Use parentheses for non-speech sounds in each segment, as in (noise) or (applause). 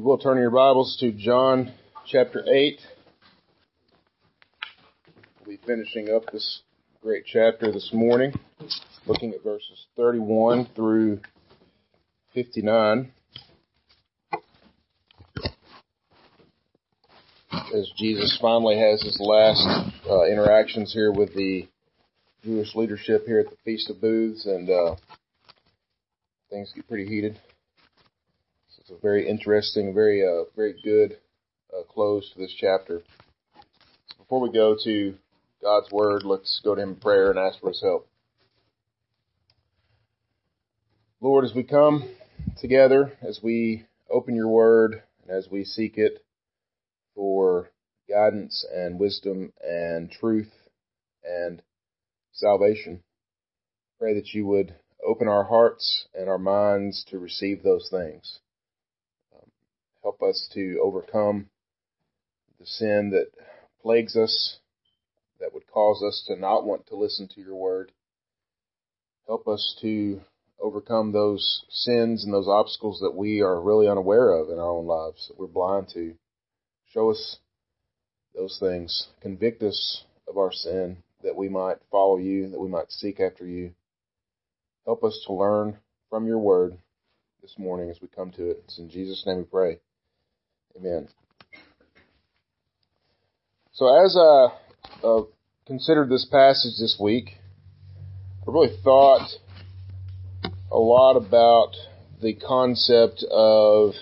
you will turn your Bibles to John chapter 8. We'll be finishing up this great chapter this morning, looking at verses 31 through 59. As Jesus finally has his last uh, interactions here with the Jewish leadership here at the Feast of Booths, and uh, things get pretty heated. A very interesting, very uh, very good uh, close to this chapter. Before we go to God's Word, let's go to Him in prayer and ask for His help. Lord, as we come together, as we open Your Word, and as we seek it for guidance and wisdom and truth and salvation, pray that You would open our hearts and our minds to receive those things. Help us to overcome the sin that plagues us, that would cause us to not want to listen to your word. Help us to overcome those sins and those obstacles that we are really unaware of in our own lives, that we're blind to. Show us those things. Convict us of our sin, that we might follow you, that we might seek after you. Help us to learn from your word this morning as we come to it. It's in Jesus' name we pray. Amen. So as I uh, considered this passage this week, I really thought a lot about the concept of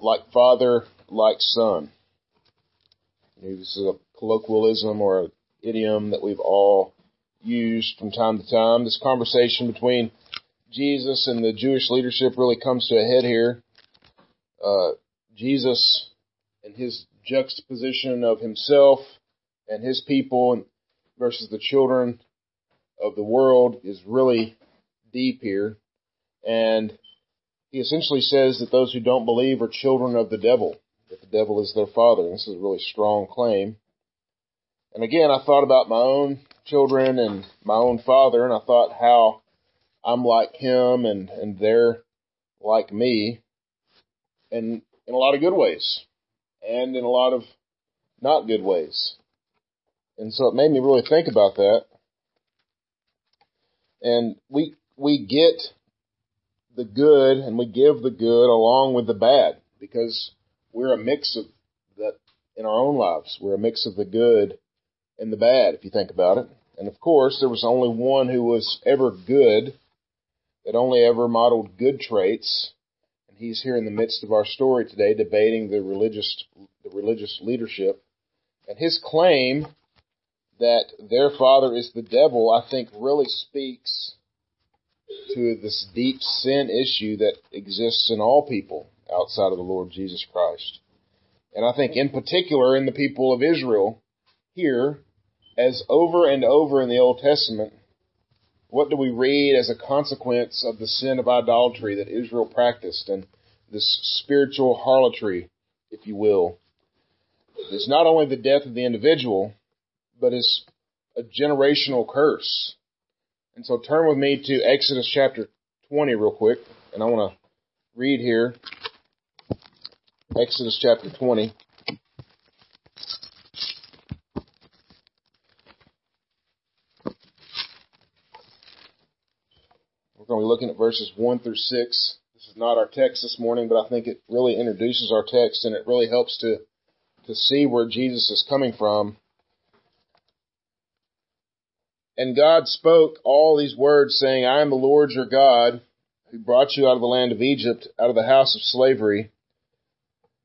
like father, like son. This is a colloquialism or an idiom that we've all used from time to time. This conversation between Jesus and the Jewish leadership really comes to a head here. Uh, Jesus and his juxtaposition of himself and his people versus the children of the world is really deep here. And he essentially says that those who don't believe are children of the devil, that the devil is their father. And this is a really strong claim. And again, I thought about my own children and my own father, and I thought how I'm like him and, and they're like me, and in a lot of good ways, and in a lot of not good ways. And so it made me really think about that. And we we get the good and we give the good along with the bad because we're a mix of that in our own lives. We're a mix of the good and the bad, if you think about it. And of course, there was only one who was ever good, that only ever modeled good traits. He's here in the midst of our story today debating the religious, the religious leadership. And his claim that their father is the devil, I think really speaks to this deep sin issue that exists in all people outside of the Lord Jesus Christ. And I think in particular in the people of Israel here, as over and over in the Old Testament, what do we read as a consequence of the sin of idolatry that Israel practiced and this spiritual harlotry, if you will? It's not only the death of the individual, but it's a generational curse. And so turn with me to Exodus chapter 20 real quick, and I want to read here Exodus chapter 20. We're looking at verses 1 through 6. This is not our text this morning, but I think it really introduces our text and it really helps to, to see where Jesus is coming from. And God spoke all these words saying, I am the Lord your God who brought you out of the land of Egypt, out of the house of slavery.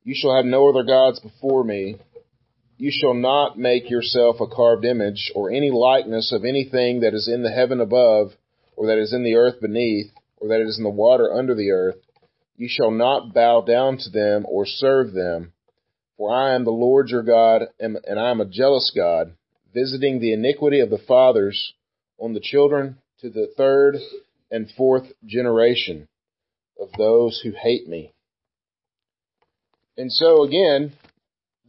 You shall have no other gods before me. You shall not make yourself a carved image or any likeness of anything that is in the heaven above or that is in the earth beneath, or that is in the water under the earth, you shall not bow down to them or serve them. For I am the Lord your God, and I am a jealous God, visiting the iniquity of the fathers on the children to the third and fourth generation of those who hate me. And so again,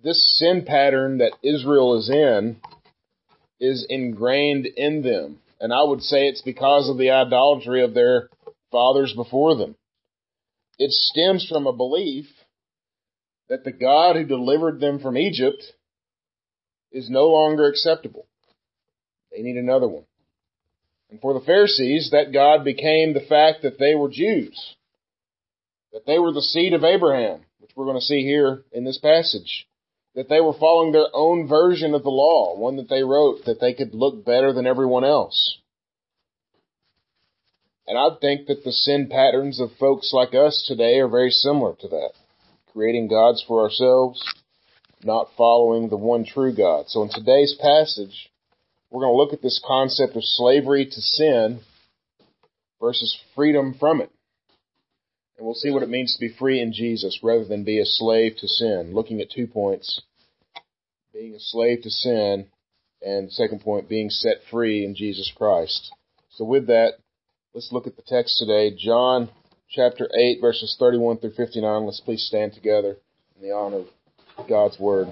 this sin pattern that Israel is in is ingrained in them. And I would say it's because of the idolatry of their fathers before them. it stems from a belief that the God who delivered them from Egypt is no longer acceptable. They need another one. And for the Pharisees, that God became the fact that they were Jews, that they were the seed of Abraham, which we're going to see here in this passage, that they were following their own version of the law, one that they wrote, that they could look better than everyone else. And I think that the sin patterns of folks like us today are very similar to that. Creating gods for ourselves, not following the one true God. So in today's passage, we're going to look at this concept of slavery to sin versus freedom from it. And we'll see what it means to be free in Jesus rather than be a slave to sin. Looking at two points. Being a slave to sin and second point, being set free in Jesus Christ. So with that, Let's look at the text today. John chapter 8, verses 31 through 59. Let's please stand together in the honor of God's word.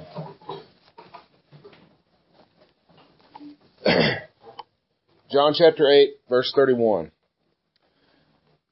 (clears throat) John chapter 8, verse 31.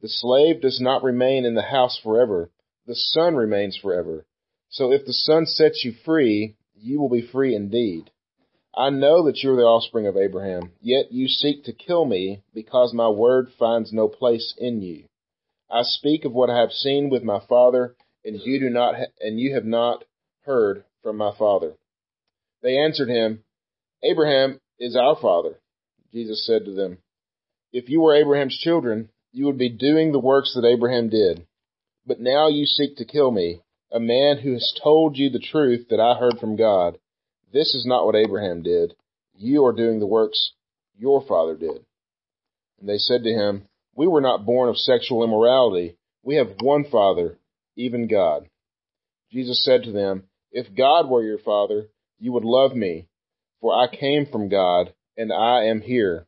The slave does not remain in the house forever. The son remains forever. So if the son sets you free, you will be free indeed. I know that you are the offspring of Abraham, yet you seek to kill me because my word finds no place in you. I speak of what I have seen with my father, and you do not, ha- and you have not heard from my father. They answered him, Abraham is our father. Jesus said to them, If you were Abraham's children, you would be doing the works that Abraham did. But now you seek to kill me, a man who has told you the truth that I heard from God. This is not what Abraham did. You are doing the works your father did. And they said to him, we were not born of sexual immorality. We have one Father, even God. Jesus said to them, If God were your Father, you would love me, for I came from God, and I am here.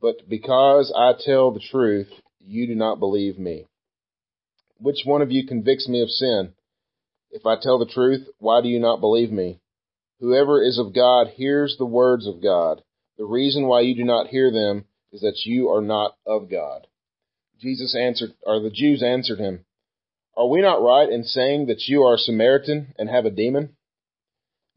But because I tell the truth, you do not believe me. Which one of you convicts me of sin? If I tell the truth, why do you not believe me? Whoever is of God hears the words of God. The reason why you do not hear them is that you are not of God. Jesus answered, or the Jews answered him, Are we not right in saying that you are a Samaritan and have a demon?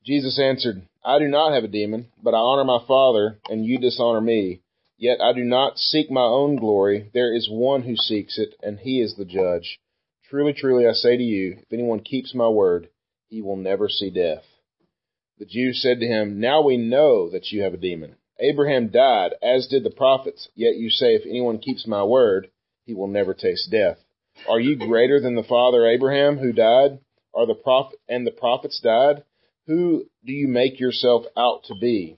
Jesus answered, I do not have a demon, but I honor my Father, and you dishonor me. Yet I do not seek my own glory. There is one who seeks it, and he is the judge. Truly, truly, I say to you, if anyone keeps my word, he will never see death. The Jews said to him, Now we know that you have a demon. Abraham died, as did the prophets, yet you say, If anyone keeps my word, he will never taste death. Are you greater than the father Abraham who died? Are the prophet and the prophets died? Who do you make yourself out to be?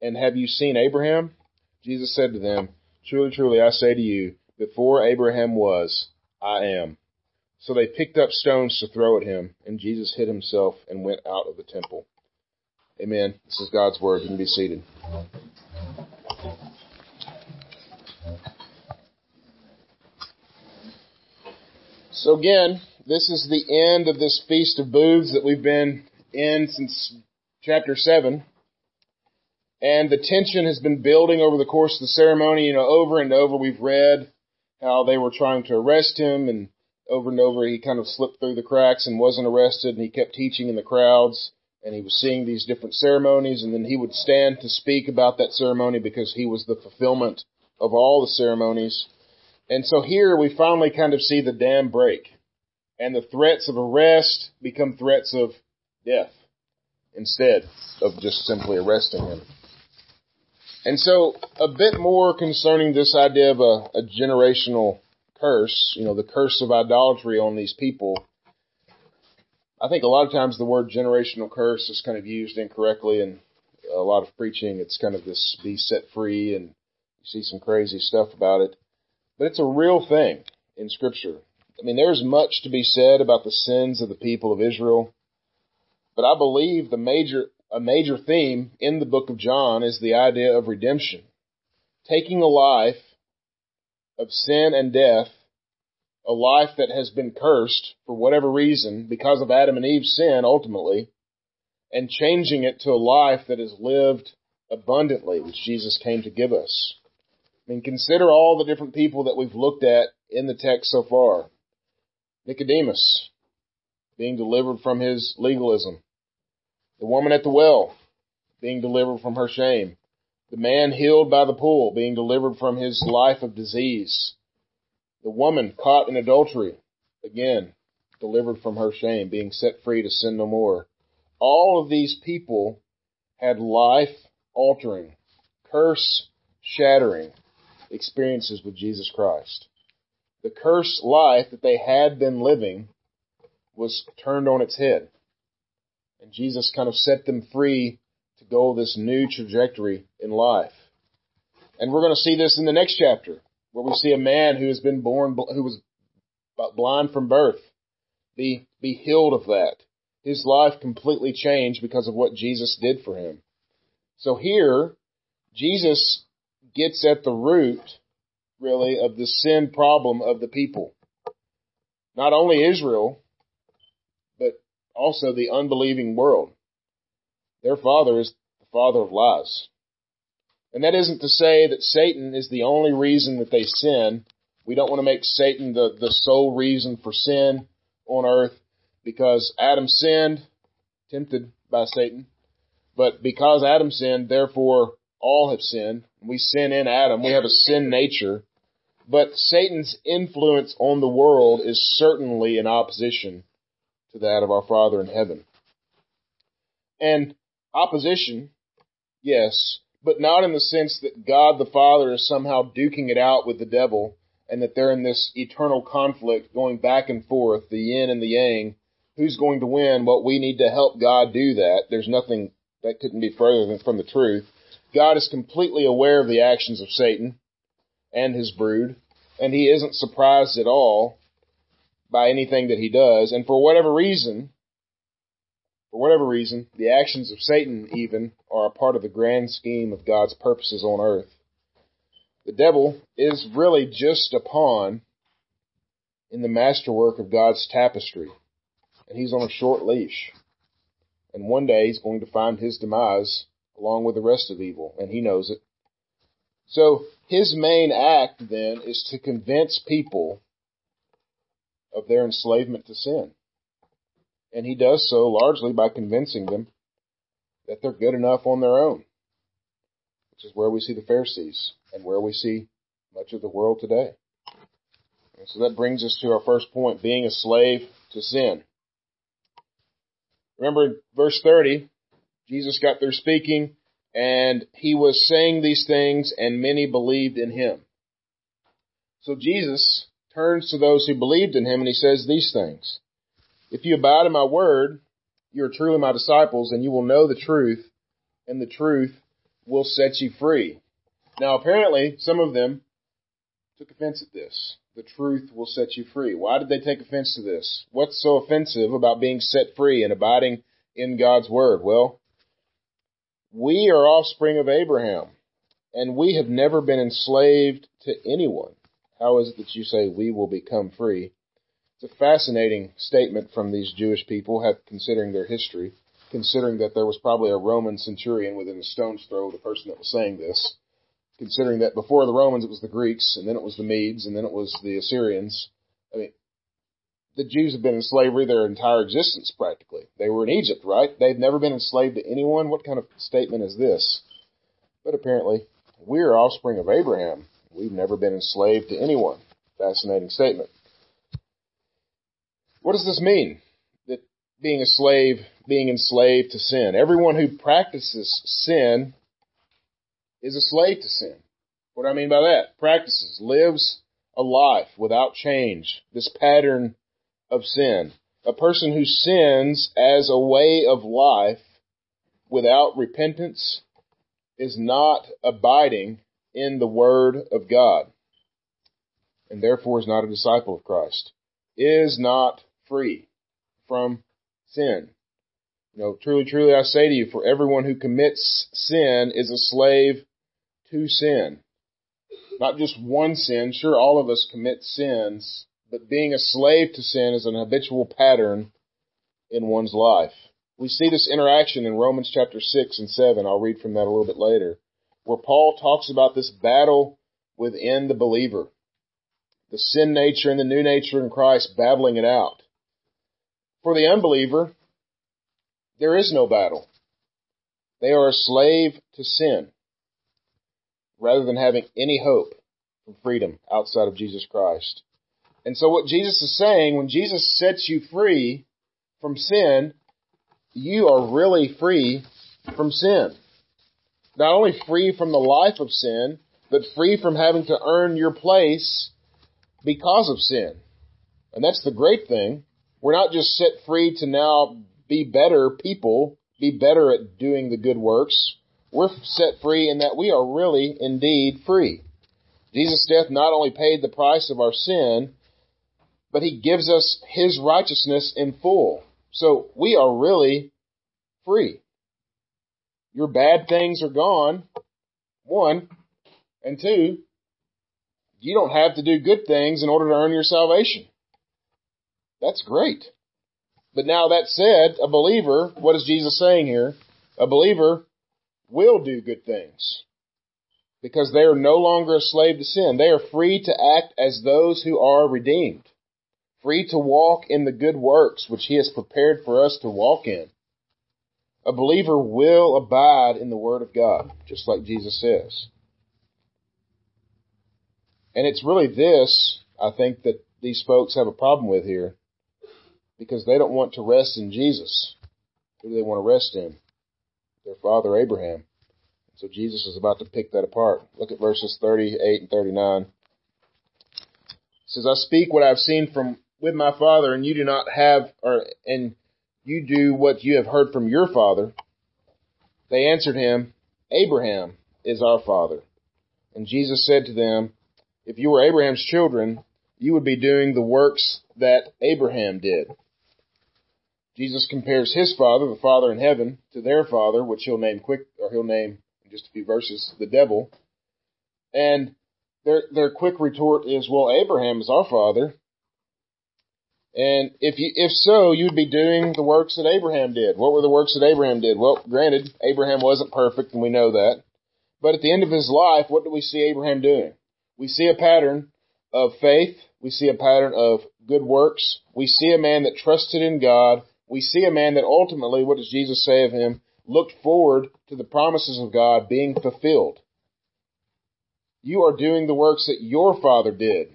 and have you seen Abraham? Jesus said to them, Truly, truly, I say to you, before Abraham was, I am. So they picked up stones to throw at him, and Jesus hid himself and went out of the temple. Amen. This is God's word. You can be seated. So again, this is the end of this Feast of Booths that we've been in since chapter 7. And the tension has been building over the course of the ceremony. You know, over and over we've read how they were trying to arrest him and over and over he kind of slipped through the cracks and wasn't arrested and he kept teaching in the crowds and he was seeing these different ceremonies and then he would stand to speak about that ceremony because he was the fulfillment of all the ceremonies. And so here we finally kind of see the dam break and the threats of arrest become threats of death instead of just simply arresting him. And so a bit more concerning this idea of a, a generational curse, you know, the curse of idolatry on these people. I think a lot of times the word generational curse is kind of used incorrectly in a lot of preaching. It's kind of this be set free and you see some crazy stuff about it. But it's a real thing in scripture. I mean, there's much to be said about the sins of the people of Israel. But I believe the major, a major theme in the book of John is the idea of redemption. Taking a life of sin and death, a life that has been cursed for whatever reason because of Adam and Eve's sin ultimately, and changing it to a life that is lived abundantly, which Jesus came to give us. I mean, consider all the different people that we've looked at in the text so far. Nicodemus, being delivered from his legalism. The woman at the well, being delivered from her shame. The man healed by the pool, being delivered from his life of disease. The woman caught in adultery, again, delivered from her shame, being set free to sin no more. All of these people had life altering, curse shattering experiences with Jesus Christ. The cursed life that they had been living was turned on its head. And Jesus kind of set them free to go this new trajectory in life. And we're going to see this in the next chapter, where we see a man who has been born, who was blind from birth, be, be healed of that. His life completely changed because of what Jesus did for him. So here, Jesus gets at the root, really, of the sin problem of the people. Not only Israel, also the unbelieving world. Their father is the father of lies. And that isn't to say that Satan is the only reason that they sin. We don't want to make Satan the, the sole reason for sin on earth because Adam sinned, tempted by Satan. But because Adam sinned, therefore all have sinned. We sin in Adam. We have a sin nature. But Satan's influence on the world is certainly in opposition to that of our Father in heaven. And opposition, yes, but not in the sense that God the Father is somehow duking it out with the devil and that they're in this eternal conflict going back and forth, the yin and the yang. Who's going to win? Well, we need to help God do that. There's nothing that couldn't be further than from the truth. God is completely aware of the actions of Satan and his brood, and he isn't surprised at all by anything that he does. And for whatever reason, for whatever reason, the actions of Satan even are a part of the grand scheme of God's purposes on earth. The devil is really just a pawn in the masterwork of God's tapestry, and he's on a short leash. And one day he's going to find his demise along with the rest of evil, and he knows it. So his main act then is to convince people of their enslavement to sin. And he does so largely by convincing them that they're good enough on their own, which is where we see the Pharisees and where we see much of the world today. And so that brings us to our first point, being a slave to sin. Remember verse 30, Jesus got through speaking and he was saying these things and many believed in him. So Jesus turns to those who believed in him and he says these things. If you abide in my word, you are truly my disciples, and you will know the truth, and the truth will set you free. Now, apparently, some of them took offense at this. The truth will set you free. Why did they take offense to this? What's so offensive about being set free and abiding in God's word? Well, we are offspring of Abraham, and we have never been enslaved to anyone. How is it that you say we will become free? It's a fascinating statement from these Jewish people, considering their history, considering that there was probably a Roman centurion within a stone's throw of the person that was saying this, considering that before the Romans it was the Greeks, and then it was the Medes, and then it was the Assyrians. I mean, the Jews have been in slavery their entire existence practically. They were in Egypt, right? They've never been enslaved to anyone. What kind of statement is this? But apparently, we're offspring of Abraham. We've never been enslaved to anyone. Fascinating statement. What does this mean? That being a slave, being enslaved to sin. Everyone who practices sin is a slave to sin. What do I mean by that? Practices, lives a life without change. This pattern of sin. A person who sins as a way of life without repentance is not abiding in the Word of God, and therefore is not a disciple of Christ, is not free from sin. You know, truly, truly I say to you, for everyone who commits sin is a slave to sin. Not just one sin. Sure, all of us commit sins, but being a slave to sin is an habitual pattern in one's life. We see this interaction in Romans chapter 6 and 7. I'll read from that a little bit later, where Paul talks about this battle within the believer. The sin nature and the new nature in Christ battling it out. For the unbeliever, there is no battle. They are a slave to sin rather than having any hope for freedom outside of Jesus Christ. And so what Jesus is saying, when Jesus sets you free from sin, you are really free from sin. Not only free from the life of sin, but free from having to earn your place because of sin. And that's the great thing. We're not just set free to now be better people, be better at doing the good works. We're set free in that we are really indeed free. Jesus' death not only paid the price of our sin, but he gives us his righteousness in full. So we are really free. Your bad things are gone, one. And two, you don't have to do good things in order to earn your salvation. That's great. But now that said, a believer, what is Jesus saying here? A believer will do good things because they are no longer a slave to sin. They are free to act as those who are redeemed free to walk in the good works which he has prepared for us to walk in. A believer will abide in the Word of God, just like Jesus says. And it's really this, I think, that these folks have a problem with here, because they don't want to rest in Jesus. Who do they want to rest in? Their father Abraham. So Jesus is about to pick that apart. Look at verses 38 and 39. It says, I speak what I've seen from with my father and you do not have or and you do what you have heard from your father. They answered him abraham is our father. And jesus said to them if you were abraham's children you would be doing the works that abraham did. Jesus compares his father the father in heaven to their father which he'll name quick or he'll name in just a few verses the devil. And their their quick retort is well abraham is our father and if you, if so, you'd be doing the works that Abraham did. What were the works that Abraham did? Well, granted, Abraham wasn't perfect, and we know that. But at the end of his life, what do we see Abraham doing? We see a pattern of faith. We see a pattern of good works. We see a man that trusted in God. We see a man that ultimately, what does Jesus say of him? Looked forward to the promises of God being fulfilled. You are doing the works that your father did.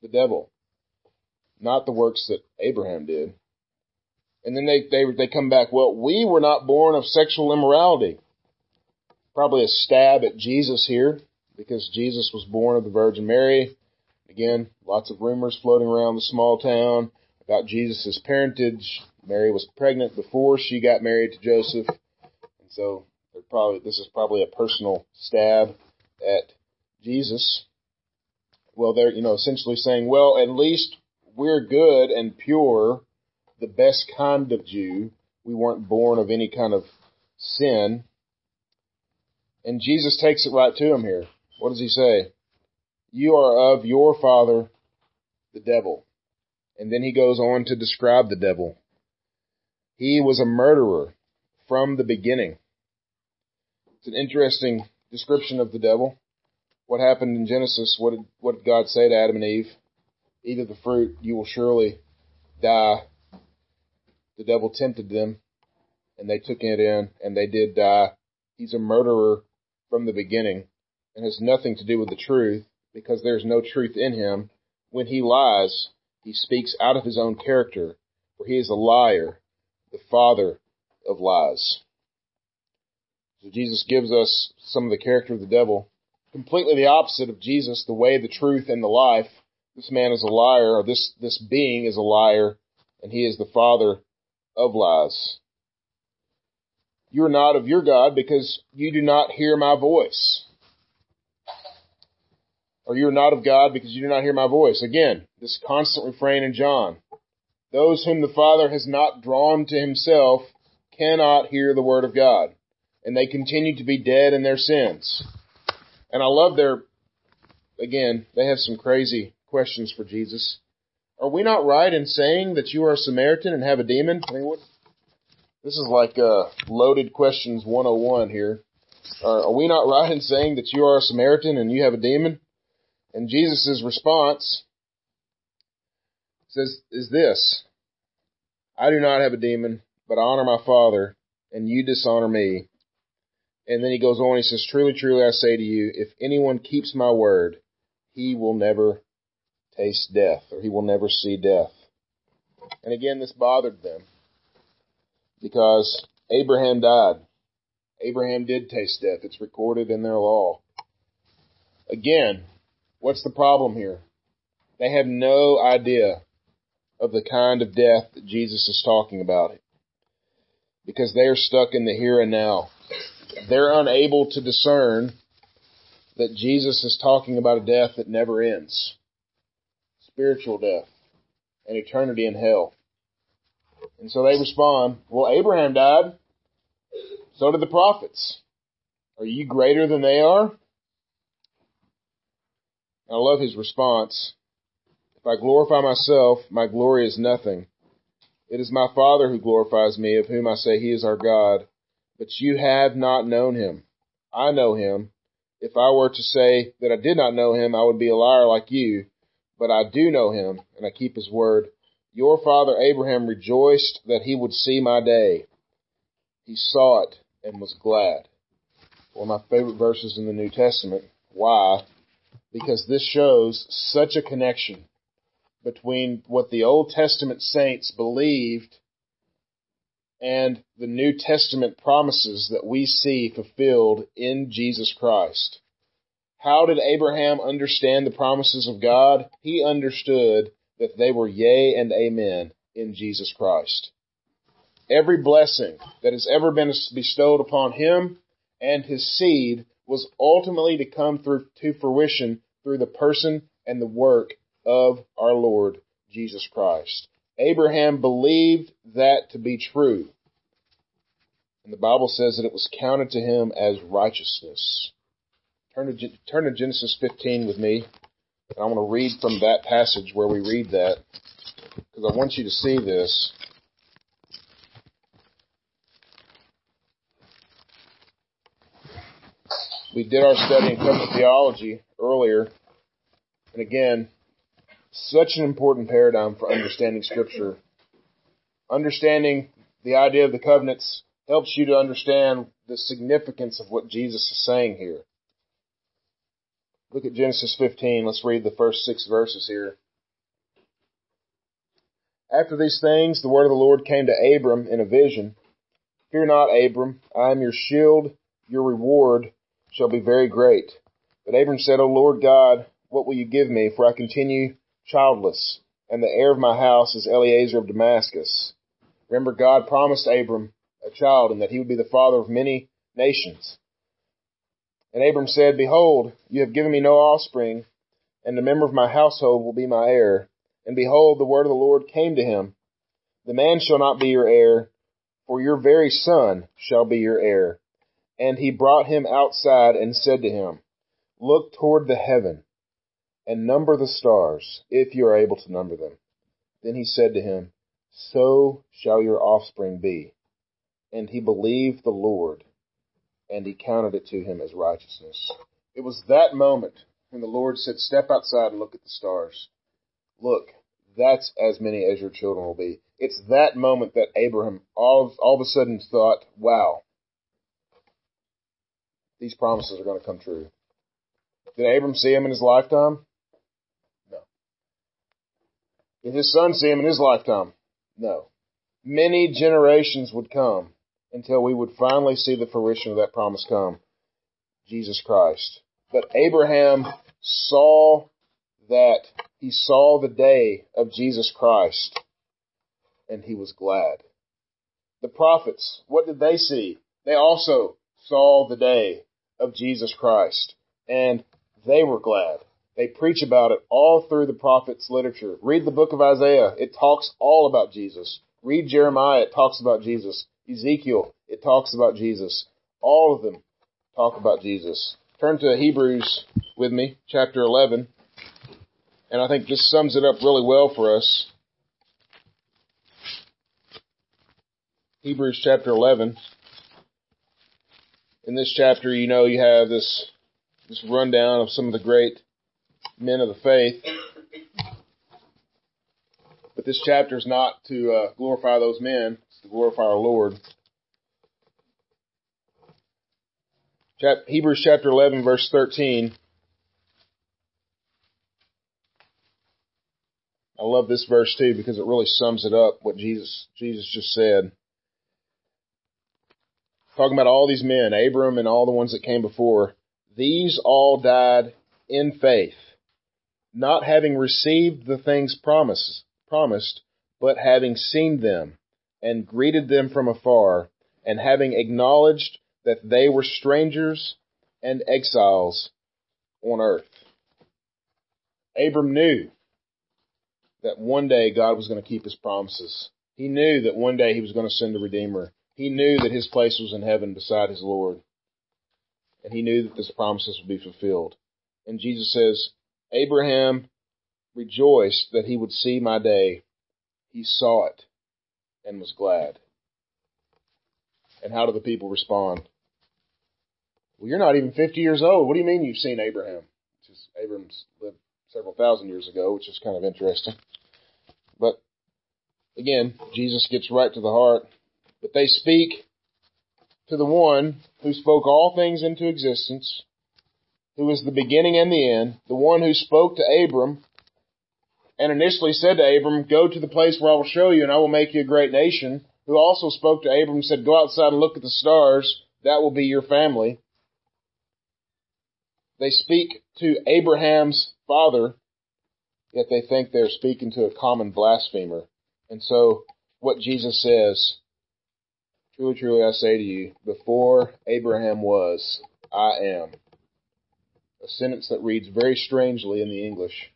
The devil not the works that Abraham did. And then they, they, they come back, well, we were not born of sexual immorality. Probably a stab at Jesus here, because Jesus was born of the Virgin Mary. Again, lots of rumors floating around the small town about Jesus' parentage. Mary was pregnant before she got married to Joseph. And so probably, this is probably a personal stab at Jesus. Well, they're, you know, essentially saying, well, at least we're good and pure, the best kind of Jew. We weren't born of any kind of sin. And Jesus takes it right to him here. What does he say? You are of your father, the devil. And then he goes on to describe the devil. He was a murderer from the beginning. It's an interesting description of the devil. What happened in Genesis? What did, what did God say to Adam and Eve? Eat of the fruit, you will surely die. The devil tempted them, and they took it in, and they did die. He's a murderer from the beginning, and has nothing to do with the truth, because there's no truth in him. When he lies, he speaks out of his own character, for he is a liar, the father of lies. So Jesus gives us some of the character of the devil, completely the opposite of Jesus, the way, the truth, and the life. This man is a liar, or this, this being is a liar, and he is the father of lies. You are not of your God because you do not hear my voice. Or you are not of God because you do not hear my voice. Again, this constant refrain in John. Those whom the Father has not drawn to himself cannot hear the word of God and they continue to be dead in their sins. And I love their, again, they have some crazy questions for Jesus. Are we not right in saying that you are a Samaritan and have a demon? I mean, what, this is like uh, loaded questions 101 here. Are, are we not right in saying that you are a Samaritan and you have a demon? And Jesus' response says, is this, I do not have a demon, but I honor my Father, and you dishonor me. And then he goes on, he says, Truly, truly, I say to you, if anyone keeps my word, he will never taste death, or he will never see death. And again, this bothered them because Abraham died. Abraham did taste death. It's recorded in their law. Again, what's the problem here? They have no idea of the kind of death that Jesus is talking about because they are stuck in the here and now they're unable to discern that Jesus is talking about a death that never ends. Spiritual death and eternity in hell. And so they respond, well, Abraham died. So did the prophets. Are you greater than they are? I love his response. If I glorify myself, my glory is nothing. It is my Father who glorifies me, of whom I say he is our God but you have not known him. I know him. If I were to say that I did not know him, I would be a liar like you, but I do know him, and I keep his word. Your father Abraham rejoiced that he would see my day. He saw it and was glad. One of my favorite verses in the New Testament. Why? Because this shows such a connection between what the Old Testament saints believed and the New Testament promises that we see fulfilled in Jesus Christ. How did Abraham understand the promises of God? He understood that they were yea and amen in Jesus Christ. Every blessing that has ever been bestowed upon him and his seed was ultimately to come through to fruition through the person and the work of our Lord Jesus Christ. Abraham believed that to be true. And the Bible says that it was counted to him as righteousness. Turn to, turn to Genesis 15 with me. And I want to read from that passage where we read that because I want you to see this. We did our study in covenant theology earlier. And again, such an important paradigm for understanding Scripture. Understanding the idea of the covenants helps you to understand the significance of what Jesus is saying here. Look at Genesis 15. Let's read the first six verses here. After these things, the word of the Lord came to Abram in a vision. Fear not, Abram. I am your shield. Your reward shall be very great. But Abram said, O Lord God, what will you give me? For I continue childless, and the heir of my house is Eliezer of Damascus. Remember, God promised Abram a child and that he would be the father of many nations. And Abram said, Behold, you have given me no offspring, and the member of my household will be my heir. And behold, the word of the Lord came to him. The man shall not be your heir, for your very son shall be your heir. And he brought him outside and said to him, Look toward the heaven and number the stars, if you are able to number them. Then he said to him, So shall your offspring be. And he believed the Lord, and he counted it to him as righteousness. It was that moment when the Lord said, Step outside and look at the stars. Look, that's as many as your children will be. It's that moment that Abraham all, all of a sudden thought, wow, these promises are going to come true. Did Abram see him in his lifetime? No. Did his son see him in his lifetime? No. Many generations would come until we would finally see the fruition of that promise come. Jesus Christ. But Abraham saw that he saw the day of Jesus Christ and he was glad. The prophets, what did they see? They also saw the day of Jesus Christ and they were glad. They preach about it all through the prophets' literature. Read the book of Isaiah. It talks all about Jesus. Read Jeremiah. It talks about Jesus. Ezekiel. It talks about Jesus. All of them talk about Jesus. Turn to Hebrews with me, chapter 11. And I think this sums it up really well for us. Hebrews chapter 11. In this chapter, you know, you have this, this rundown of some of the great men of the faith. But this chapter is not to uh, glorify those men, to glorify our Lord. Hebrews chapter 11 verse 13. I love this verse too because it really sums it up what Jesus Jesus just said. Talking about all these men, Abram and all the ones that came before, these all died in faith, not having received the things promised, promised, but having seen them and greeted them from afar, and having acknowledged that they were strangers and exiles on earth. Abram knew that one day God was going to keep his promises. He knew that one day he was going to send a Redeemer. He knew that his place was in heaven beside his Lord. And he knew that his promises would be fulfilled. And Jesus says, Abraham rejoiced that he would see my day. He saw it and was glad. And how do the people respond? Well, you're not even 50 years old. What do you mean you've seen Abraham? Which is, Abraham's lived several thousand years ago, which is kind of interesting. But again, Jesus gets right to the heart. But they speak to the one who spoke all things into existence, who is the beginning and the end, the one who spoke to Abram and initially said to Abram, Go to the place where I will show you, and I will make you a great nation, who also spoke to Abram and said, Go outside and look at the stars, that will be your family. They speak to Abraham's father, yet they think they're speaking to a common blasphemer. And so, what Jesus says, truly, truly, I say to you, before Abraham was, I am. A sentence that reads very strangely in the English.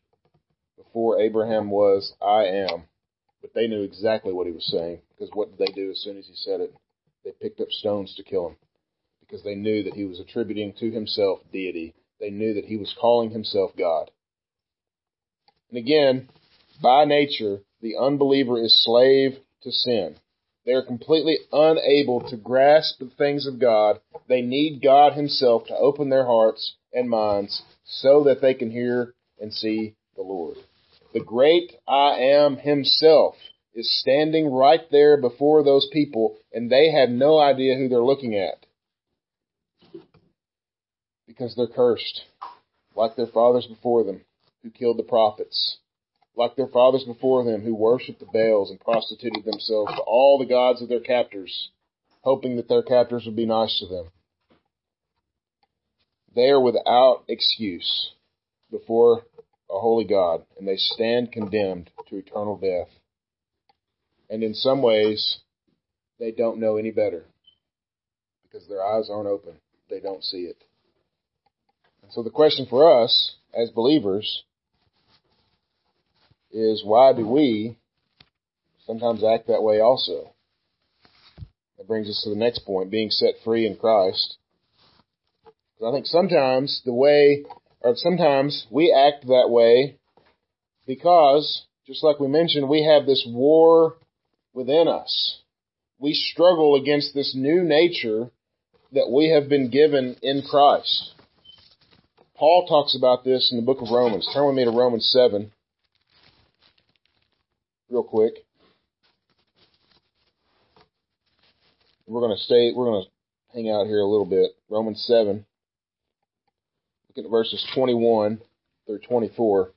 Before Abraham was, I am. But they knew exactly what he was saying, because what did they do as soon as he said it? They picked up stones to kill him, because they knew that he was attributing to himself deity they knew that he was calling himself God. And again, by nature, the unbeliever is slave to sin. They are completely unable to grasp the things of God. They need God Himself to open their hearts and minds so that they can hear and see the Lord. The great I am Himself is standing right there before those people, and they have no idea who they're looking at because they're cursed, like their fathers before them, who killed the prophets, like their fathers before them, who worshipped the Baals and prostituted themselves to all the gods of their captors, hoping that their captors would be nice to them. They are without excuse before a holy God, and they stand condemned to eternal death. And in some ways, they don't know any better because their eyes aren't open. They don't see it. And So the question for us as believers is why do we sometimes act that way also? That brings us to the next point, being set free in Christ. I think sometimes the way, or sometimes we act that way because just like we mentioned, we have this war within us. We struggle against this new nature that we have been given in Christ. Paul talks about this in the book of Romans. Turn with me to Romans 7. Real quick. We're going to stay, we're going to hang out here a little bit. Romans 7. At verses 21 through 24.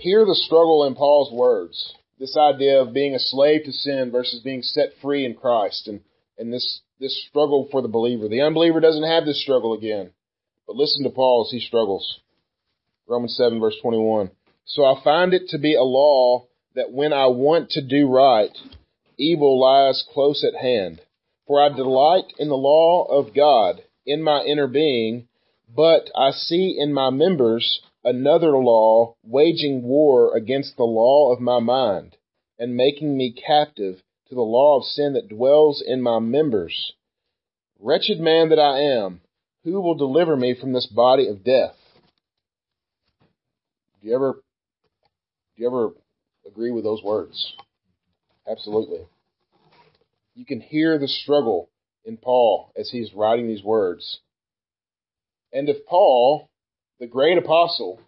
Hear the struggle in Paul's words. This idea of being a slave to sin versus being set free in Christ and, and this, this struggle for the believer. The unbeliever doesn't have this struggle again. But listen to Paul as he struggles. Romans 7 verse 21. So I find it to be a law that when I want to do right, evil lies close at hand. For I delight in the law of God in my inner being, but I see in my members another law waging war against the law of my mind and making me captive to the law of sin that dwells in my members. Wretched man that I am, who will deliver me from this body of death? Do you ever, do you ever agree with those words? Absolutely. You can hear the struggle in Paul as he's writing these words. And if Paul, the great apostle,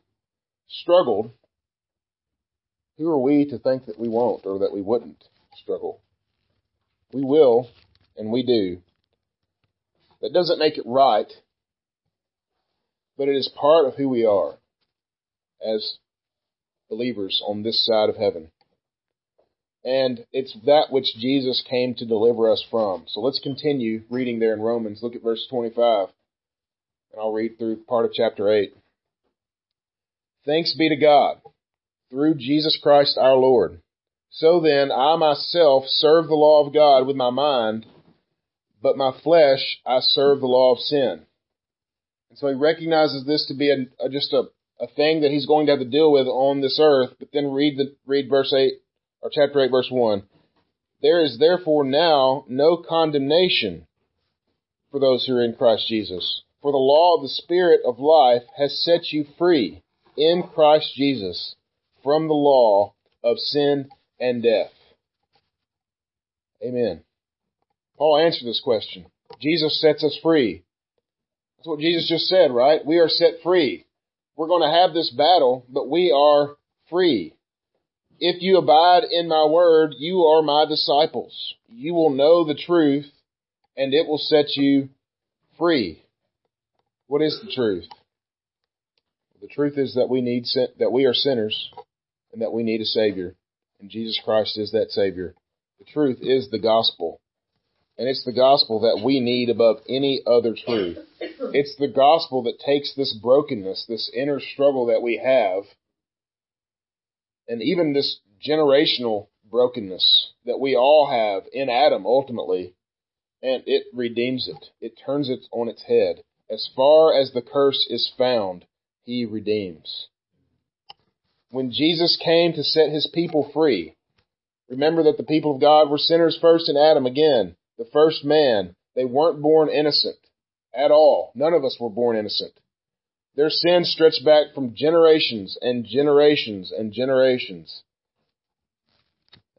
struggled, who are we to think that we won't or that we wouldn't struggle? We will, and we do. That doesn't make it right, but it is part of who we are as believers on this side of heaven. And it's that which Jesus came to deliver us from. So let's continue reading there in Romans. Look at verse 25. And I'll read through part of chapter 8. Thanks be to God, through Jesus Christ our Lord. So then, I myself serve the law of God with my mind, but my flesh I serve the law of sin. And so he recognizes this to be a, a, just a, a thing that he's going to have to deal with on this earth. But then read the read verse eight or chapter eight, verse one. There is therefore now no condemnation for those who are in Christ Jesus. For the law of the Spirit of life has set you free in Christ Jesus from the law of sin and death. Amen. Paul answered this question. Jesus sets us free. That's what Jesus just said, right? We are set free. We're going to have this battle, but we are free. If you abide in my word, you are my disciples. You will know the truth, and it will set you free. What is the truth? The truth is that we need that we are sinners and that we need a savior, and Jesus Christ is that savior. The truth is the gospel. And it's the gospel that we need above any other truth. It's the gospel that takes this brokenness, this inner struggle that we have, and even this generational brokenness that we all have in Adam ultimately, and it redeems it. It turns it on its head. As far as the curse is found, he redeems. When Jesus came to set his people free, remember that the people of God were sinners first in Adam again, the first man. They weren't born innocent at all. None of us were born innocent. Their sins stretched back from generations and generations and generations.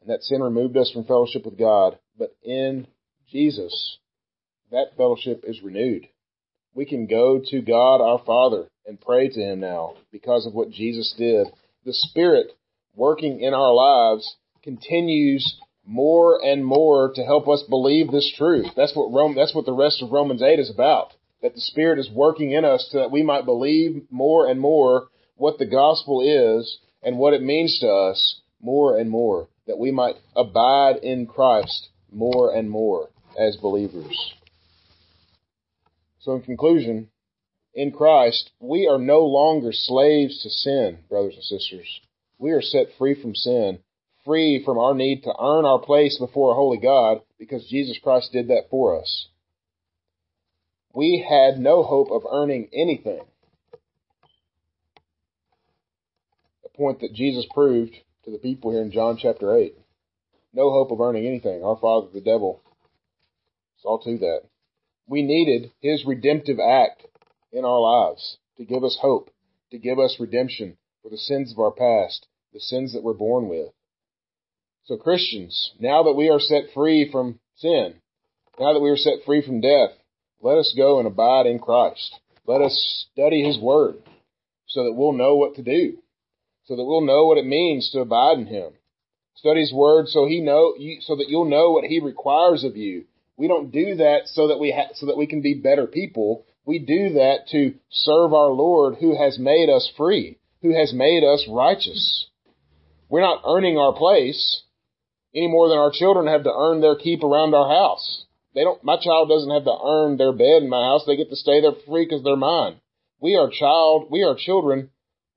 And that sin removed us from fellowship with God. But in Jesus, that fellowship is renewed. We can go to God our Father and pray to Him now because of what Jesus did. The Spirit working in our lives continues more and more to help us believe this truth. That's what Rome, that's what the rest of Romans 8 is about. That the Spirit is working in us so that we might believe more and more what the gospel is and what it means to us more and more. That we might abide in Christ more and more as believers. So in conclusion, in Christ, we are no longer slaves to sin, brothers and sisters. We are set free from sin free from our need to earn our place before a holy God because Jesus Christ did that for us. We had no hope of earning anything. A point that Jesus proved to the people here in John chapter 8. No hope of earning anything. Our father, the devil, saw to that. We needed his redemptive act in our lives to give us hope, to give us redemption, for the sins of our past, the sins that we're born with. So Christians, now that we are set free from sin, now that we are set free from death, let us go and abide in Christ. Let us study His Word so that we'll know what to do, so that we'll know what it means to abide in Him. Study His Word so He know, so that you'll know what He requires of you. We don't do that so that we ha- so that we can be better people. We do that to serve our Lord who has made us free, who has made us righteous. We're not earning our place any more than our children have to earn their keep around our house. They don't, my child doesn't have to earn their bed in my house. They get to stay there free because they're mine. We are child, we are children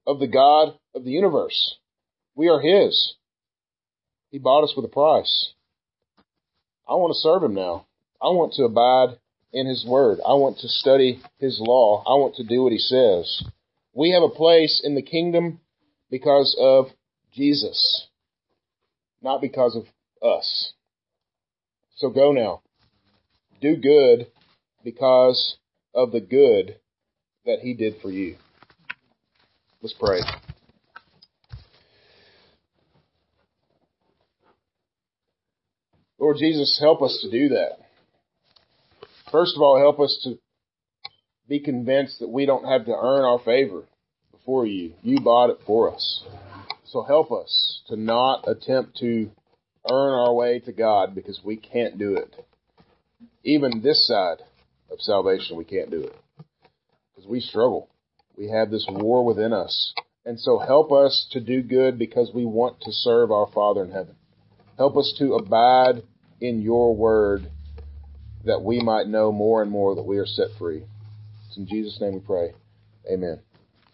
of the God of the universe. We are His. He bought us with a price. I want to serve Him now. I want to abide in His Word. I want to study His law. I want to do what He says. We have a place in the kingdom because of Jesus, not because of us. So go now do good because of the good that he did for you. Let's pray. Lord Jesus, help us to do that. First of all, help us to be convinced that we don't have to earn our favor before you. You bought it for us. So help us to not attempt to earn our way to God because we can't do it even this side of salvation, we can't do it because we struggle. We have this war within us. And so help us to do good because we want to serve our Father in heaven. Help us to abide in your word that we might know more and more that we are set free. It's in Jesus' name we pray. Amen.